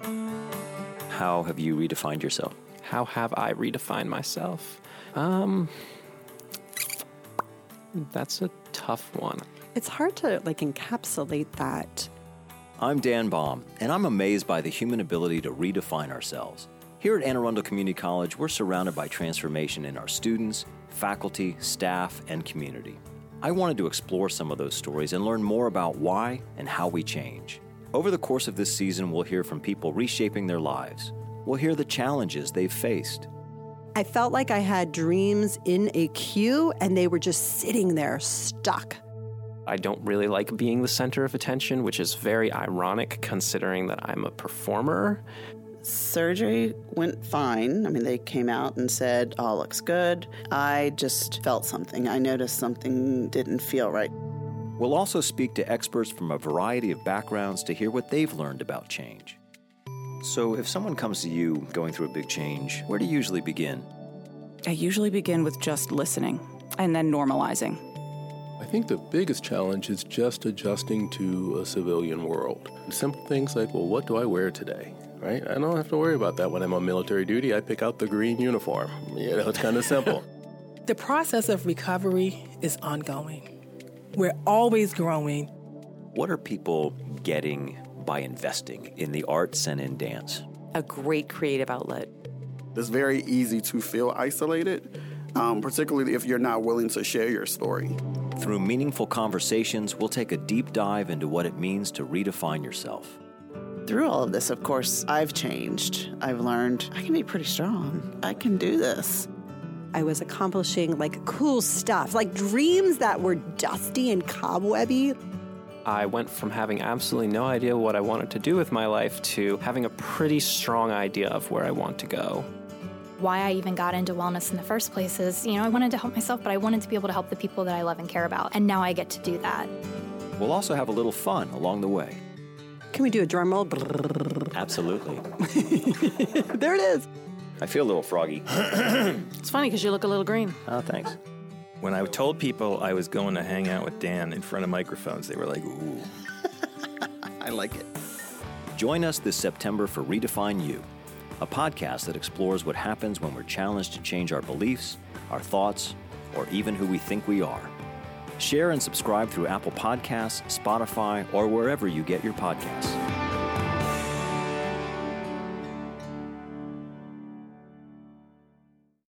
How have you redefined yourself? How have I redefined myself? Um, that's a tough one. It's hard to like encapsulate that. I'm Dan Baum, and I'm amazed by the human ability to redefine ourselves. Here at Anne Arundel Community College, we're surrounded by transformation in our students, faculty, staff, and community. I wanted to explore some of those stories and learn more about why and how we change. Over the course of this season, we'll hear from people reshaping their lives. We'll hear the challenges they've faced. I felt like I had dreams in a queue and they were just sitting there stuck. I don't really like being the center of attention, which is very ironic considering that I'm a performer. Surgery went fine. I mean, they came out and said, all looks good. I just felt something. I noticed something didn't feel right. We'll also speak to experts from a variety of backgrounds to hear what they've learned about change. So, if someone comes to you going through a big change, where do you usually begin? I usually begin with just listening and then normalizing. I think the biggest challenge is just adjusting to a civilian world. Simple things like, well, what do I wear today? Right? I don't have to worry about that when I'm on military duty. I pick out the green uniform. You know, it's kind of simple. the process of recovery is ongoing. We're always growing. What are people getting by investing in the arts and in dance? A great creative outlet. It's very easy to feel isolated, um, particularly if you're not willing to share your story. Through meaningful conversations, we'll take a deep dive into what it means to redefine yourself. Through all of this, of course, I've changed. I've learned I can be pretty strong. I can do this. I was accomplishing like cool stuff, like dreams that were dusty and cobwebby. I went from having absolutely no idea what I wanted to do with my life to having a pretty strong idea of where I want to go. Why I even got into wellness in the first place is, you know, I wanted to help myself, but I wanted to be able to help the people that I love and care about. And now I get to do that. We'll also have a little fun along the way. Can we do a drum roll? Absolutely. there it is. I feel a little froggy. it's funny because you look a little green. Oh, thanks. When I told people I was going to hang out with Dan in front of microphones, they were like, ooh. I like it. Join us this September for Redefine You, a podcast that explores what happens when we're challenged to change our beliefs, our thoughts, or even who we think we are. Share and subscribe through Apple Podcasts, Spotify, or wherever you get your podcasts.